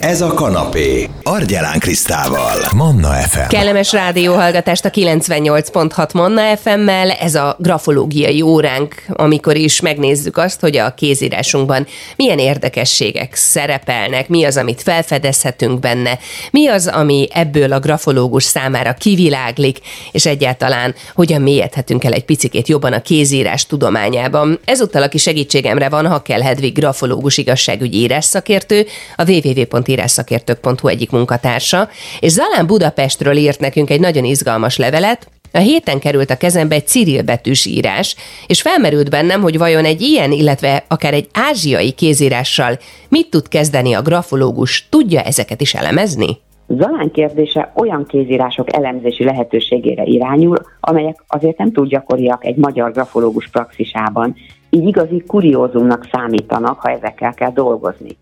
Ez a kanapé. Argyelán Krisztával. Manna FM. Kellemes rádióhallgatást a 98.6 Manna FM-mel. Ez a grafológiai óránk, amikor is megnézzük azt, hogy a kézírásunkban milyen érdekességek szerepelnek, mi az, amit felfedezhetünk benne, mi az, ami ebből a grafológus számára kiviláglik, és egyáltalán hogyan mélyedhetünk el egy picikét jobban a kézírás tudományában. Ezúttal, aki segítségemre van, Hakkel Hedvig grafológus igazságügyi írás szakértő, a www írásszakértők.hu egyik munkatársa, és Zalán Budapestről írt nekünk egy nagyon izgalmas levelet, a héten került a kezembe egy Cyril betűs írás, és felmerült bennem, hogy vajon egy ilyen, illetve akár egy ázsiai kézírással mit tud kezdeni a grafológus, tudja ezeket is elemezni? Zalán kérdése olyan kézírások elemzési lehetőségére irányul, amelyek azért nem túl gyakoriak egy magyar grafológus praxisában, így igazi kuriózumnak számítanak, ha ezekkel kell dolgozni.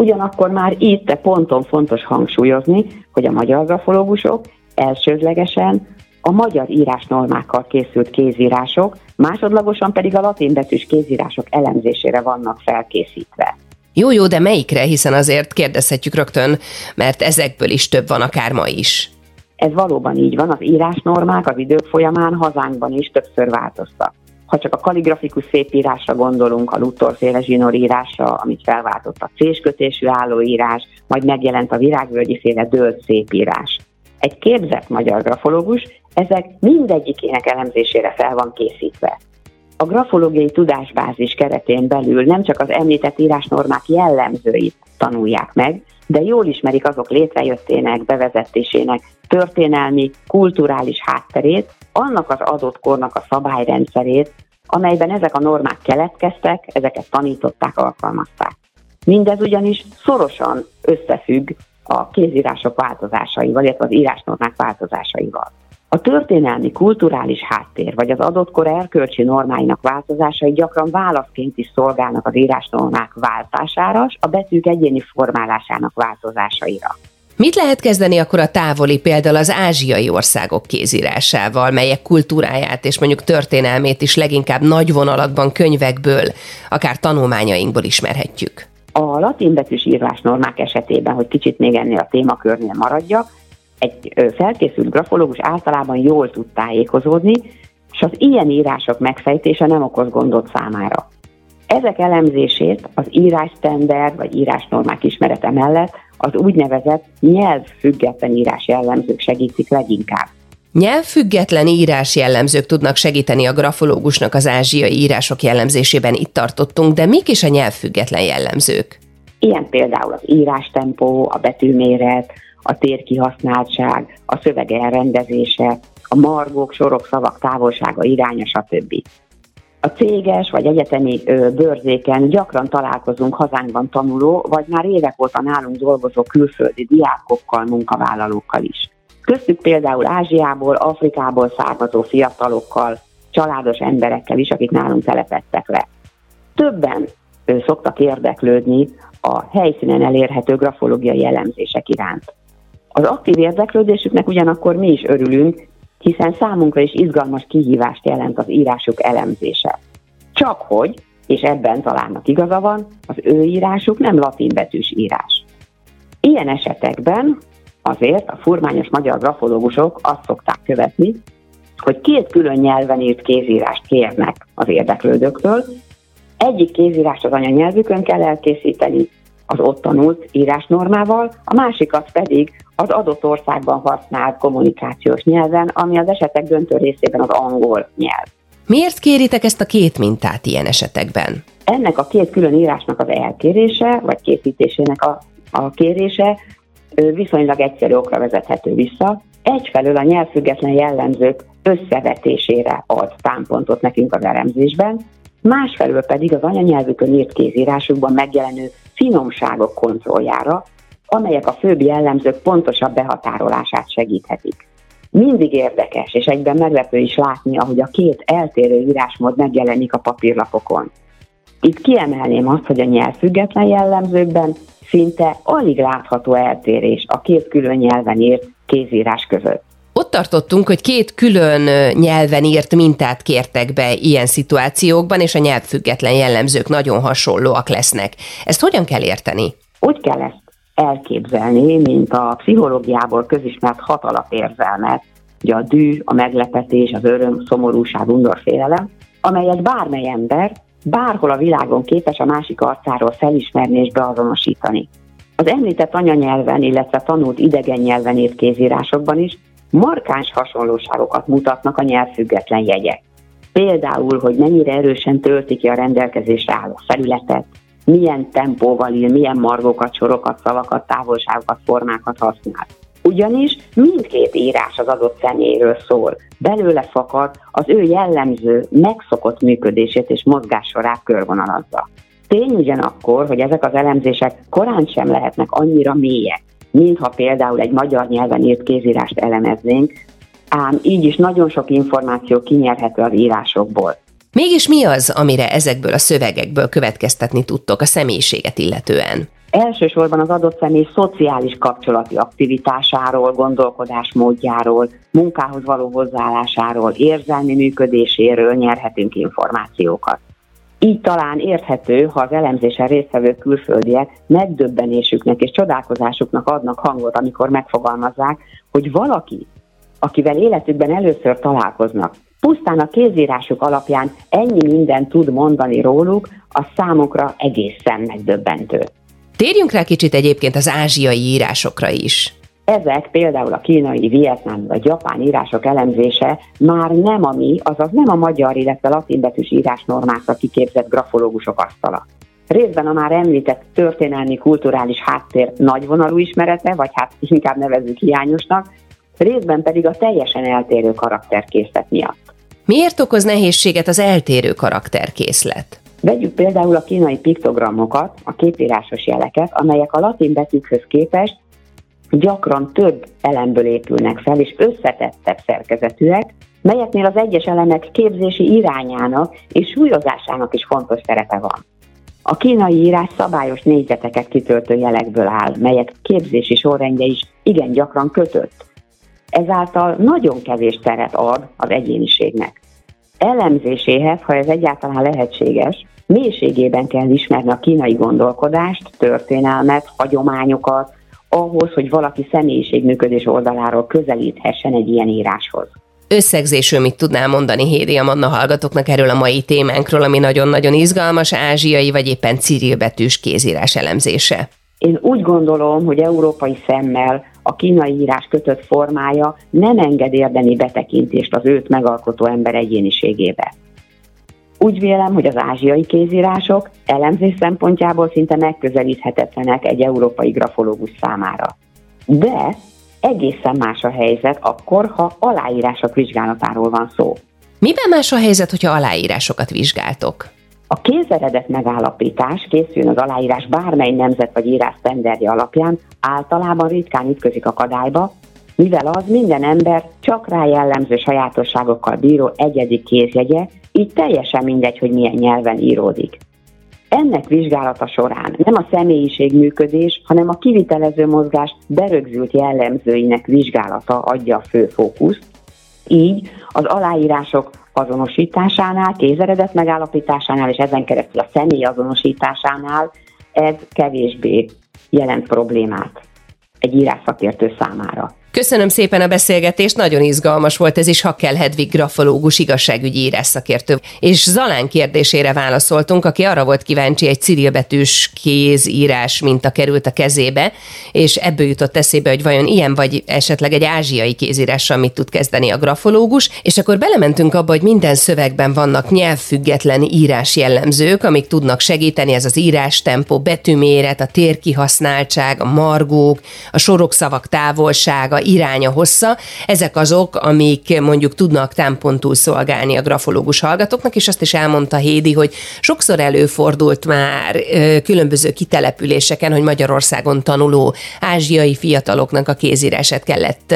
Ugyanakkor már itt a ponton fontos hangsúlyozni, hogy a magyar grafológusok elsődlegesen a magyar írásnormákkal készült kézírások, másodlagosan pedig a latinbetűs kézírások elemzésére vannak felkészítve. Jó, jó, de melyikre, hiszen azért kérdezhetjük rögtön, mert ezekből is több van akár ma is. Ez valóban így van, az írásnormák az idők folyamán hazánkban is többször változtak. Ha csak a kaligrafikus szépírásra gondolunk, a Luthor-féle zsinórírásra, amit felváltott a céskötésű állóírás, majd megjelent a virágvölgyi féle dölt szépírás. Egy képzett magyar grafológus ezek mindegyikének elemzésére fel van készítve. A grafológiai tudásbázis keretén belül nem csak az említett írásnormák jellemzőit tanulják meg, de jól ismerik azok létrejöttének, bevezetésének történelmi, kulturális hátterét, annak az adott kornak a szabályrendszerét, amelyben ezek a normák keletkeztek, ezeket tanították, alkalmazták. Mindez ugyanis szorosan összefügg a kézírások változásaival, illetve az írásnormák változásaival. A történelmi, kulturális háttér, vagy az adott kor erkölcsi normáinak változásai gyakran válaszként is szolgálnak az írásnormák váltására, a betűk egyéni formálásának változásaira. Mit lehet kezdeni akkor a távoli például az ázsiai országok kézírásával, melyek kultúráját és mondjuk történelmét is leginkább nagy vonalakban könyvekből, akár tanulmányainkból ismerhetjük? A latin betűs írásnormák esetében, hogy kicsit még ennél a témakörnél maradjak, egy felkészült grafológus általában jól tud tájékozódni, és az ilyen írások megfejtése nem okoz gondot számára. Ezek elemzését az írásstandard vagy írásnormák ismerete mellett az úgynevezett nyelvfüggetlen írás jellemzők segítik leginkább. Nyelvfüggetlen írás jellemzők tudnak segíteni a grafológusnak az ázsiai írások jellemzésében itt tartottunk, de mik is a nyelvfüggetlen jellemzők? Ilyen például az írástempó, a betűméret, a térkihasználtság, a szöveg elrendezése, a margók, sorok, szavak távolsága, iránya, stb. A céges vagy egyetemi bőrzéken gyakran találkozunk hazánkban tanuló, vagy már évek óta nálunk dolgozó külföldi diákokkal, munkavállalókkal is. Köztük például Ázsiából, Afrikából származó fiatalokkal, családos emberekkel is, akik nálunk telepettek le. Többen szoktak érdeklődni a helyszínen elérhető grafológiai elemzések iránt. Az aktív érdeklődésüknek ugyanakkor mi is örülünk, hiszen számunkra is izgalmas kihívást jelent az írásuk elemzése. Csak hogy, és ebben talán igaza van, az ő írásuk nem latin betűs írás. Ilyen esetekben azért a furmányos magyar grafológusok azt szokták követni, hogy két külön nyelven írt kézírást kérnek az érdeklődőktől. Egyik kézírást az anyanyelvükön kell elkészíteni, az ott tanult írásnormával, a másikat pedig az adott országban használt kommunikációs nyelven, ami az esetek döntő részében az angol nyelv. Miért kéritek ezt a két mintát ilyen esetekben? Ennek a két külön írásnak az elkérése, vagy készítésének a, a kérése viszonylag egyszerű okra vezethető vissza. Egyfelől a nyelvfüggetlen jellemzők összevetésére ad támpontot nekünk az elemzésben, másfelől pedig az anyanyelvükön írt kézírásukban megjelenő finomságok kontrolljára, amelyek a főbb jellemzők pontosabb behatárolását segíthetik. Mindig érdekes és egyben meglepő is látni, ahogy a két eltérő írásmód megjelenik a papírlapokon. Itt kiemelném azt, hogy a nyelvfüggetlen jellemzőkben szinte alig látható eltérés a két külön nyelven írt kézírás között. Ott tartottunk, hogy két külön nyelven írt mintát kértek be ilyen szituációkban, és a nyelvfüggetlen jellemzők nagyon hasonlóak lesznek. Ezt hogyan kell érteni? Úgy kell ezt elképzelni, mint a pszichológiából közismert hat alapérzelmet, ugye a dű, a meglepetés, az öröm, szomorúság, undor, félelem, amelyet bármely ember bárhol a világon képes a másik arcáról felismerni és beazonosítani. Az említett anyanyelven, illetve tanult idegen nyelven írt kézírásokban is markáns hasonlóságokat mutatnak a nyelvfüggetlen jegyek. Például, hogy mennyire erősen tölti ki a rendelkezésre álló felületet, milyen tempóval ír, milyen margókat, sorokat, szavakat, távolságokat, formákat használ. Ugyanis mindkét írás az adott személyről szól. Belőle fakad az ő jellemző, megszokott működését és mozgássorát körvonalazza. Tény ugyanakkor, hogy ezek az elemzések korán sem lehetnek annyira mélyek, mintha például egy magyar nyelven írt kézírást elemeznénk, ám így is nagyon sok információ kinyerhető az írásokból. Mégis mi az, amire ezekből a szövegekből következtetni tudtok a személyiséget illetően? Elsősorban az adott személy szociális kapcsolati aktivitásáról, gondolkodásmódjáról, munkához való hozzáállásáról, érzelmi működéséről nyerhetünk információkat. Így talán érthető, ha az elemzésen résztvevő külföldiek megdöbbenésüknek és csodálkozásuknak adnak hangot, amikor megfogalmazzák, hogy valaki, akivel életükben először találkoznak, pusztán a kézírásuk alapján ennyi mindent tud mondani róluk, a számukra egészen megdöbbentő. Térjünk rá kicsit egyébként az ázsiai írásokra is. Ezek például a kínai, vietnámi vagy japán írások elemzése már nem a mi, azaz nem a magyar, illetve latinbetűs írásnormákra kiképzett grafológusok asztala. Részben a már említett történelmi, kulturális háttér nagyvonalú ismerete, vagy hát inkább nevezük hiányosnak, részben pedig a teljesen eltérő karakterkészlet miatt. Miért okoz nehézséget az eltérő karakterkészlet? Vegyük például a kínai piktogramokat, a képírásos jeleket, amelyek a latin betűkhöz képest gyakran több elemből épülnek fel, és összetettebb szerkezetűek, melyeknél az egyes elemek képzési irányának és súlyozásának is fontos szerepe van. A kínai írás szabályos négyzeteket kitöltő jelekből áll, melyek képzési sorrendje is igen gyakran kötött. Ezáltal nagyon kevés teret ad az egyéniségnek. Elemzéséhez, ha ez egyáltalán lehetséges, mélységében kell ismerni a kínai gondolkodást, történelmet, hagyományokat, ahhoz, hogy valaki személyiségműködés oldaláról közelíthessen egy ilyen íráshoz. Összegzésül mit tudnál mondani Hédi a Manna hallgatóknak erről a mai témánkról, ami nagyon-nagyon izgalmas, ázsiai vagy éppen cirilbetűs kézírás elemzése? Én úgy gondolom, hogy európai szemmel a kínai írás kötött formája nem enged érdemi betekintést az őt megalkotó ember egyéniségébe. Úgy vélem, hogy az ázsiai kézírások elemzés szempontjából szinte megközelíthetetlenek egy európai grafológus számára. De egészen más a helyzet akkor, ha aláírások vizsgálatáról van szó. Miben más a helyzet, hogyha aláírásokat vizsgáltok? A kézeredet megállapítás készül az aláírás bármely nemzet vagy írás sztenderje alapján általában ritkán ütközik akadályba, mivel az minden ember csak rá jellemző sajátosságokkal bíró egyedi kézjegye, így teljesen mindegy, hogy milyen nyelven íródik. Ennek vizsgálata során nem a személyiség működés, hanem a kivitelező mozgás berögzült jellemzőinek vizsgálata adja a fő fókuszt, így az aláírások azonosításánál, kézeredet megállapításánál és ezen keresztül a személy azonosításánál ez kevésbé jelent problémát egy írásszakértő számára. Köszönöm szépen a beszélgetést, nagyon izgalmas volt ez is, Hakkel Hedvig grafológus igazságügyi írásszakértő. És Zalán kérdésére válaszoltunk, aki arra volt kíváncsi, egy cirilbetűs kézírás minta került a kezébe, és ebből jutott eszébe, hogy vajon ilyen vagy esetleg egy ázsiai kézírással mit tud kezdeni a grafológus, és akkor belementünk abba, hogy minden szövegben vannak nyelvfüggetlen írás jellemzők, amik tudnak segíteni, ez az írás tempó, betűméret, a térkihasználtság, a margók, a sorokszavak távolsága, iránya, hossza, ezek azok, amik mondjuk tudnak támpontul szolgálni a grafológus hallgatóknak, és azt is elmondta Hédi, hogy sokszor előfordult már különböző kitelepüléseken, hogy Magyarországon tanuló ázsiai fiataloknak a kézírását kellett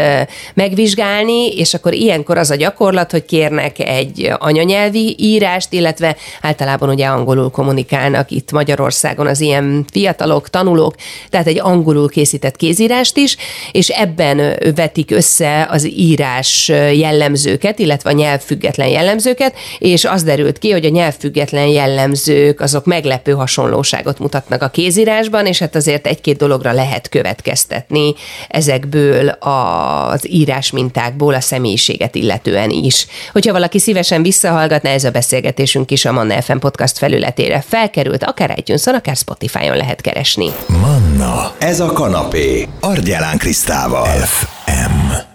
megvizsgálni, és akkor ilyenkor az a gyakorlat, hogy kérnek egy anyanyelvi írást, illetve általában ugye angolul kommunikálnak itt Magyarországon az ilyen fiatalok, tanulók, tehát egy angolul készített kézírást is, és ebben vetik össze az írás jellemzőket, illetve a nyelvfüggetlen jellemzőket, és az derült ki, hogy a nyelvfüggetlen jellemzők azok meglepő hasonlóságot mutatnak a kézírásban, és hát azért egy-két dologra lehet következtetni ezekből az írás mintákból a személyiséget illetően is. Hogyha valaki szívesen visszahallgatná, ez a beszélgetésünk is a Manna FM podcast felületére felkerült, akár itunes akár Spotify-on lehet keresni. Manna, ez a kanapé, Argyelán Krisztával. FM.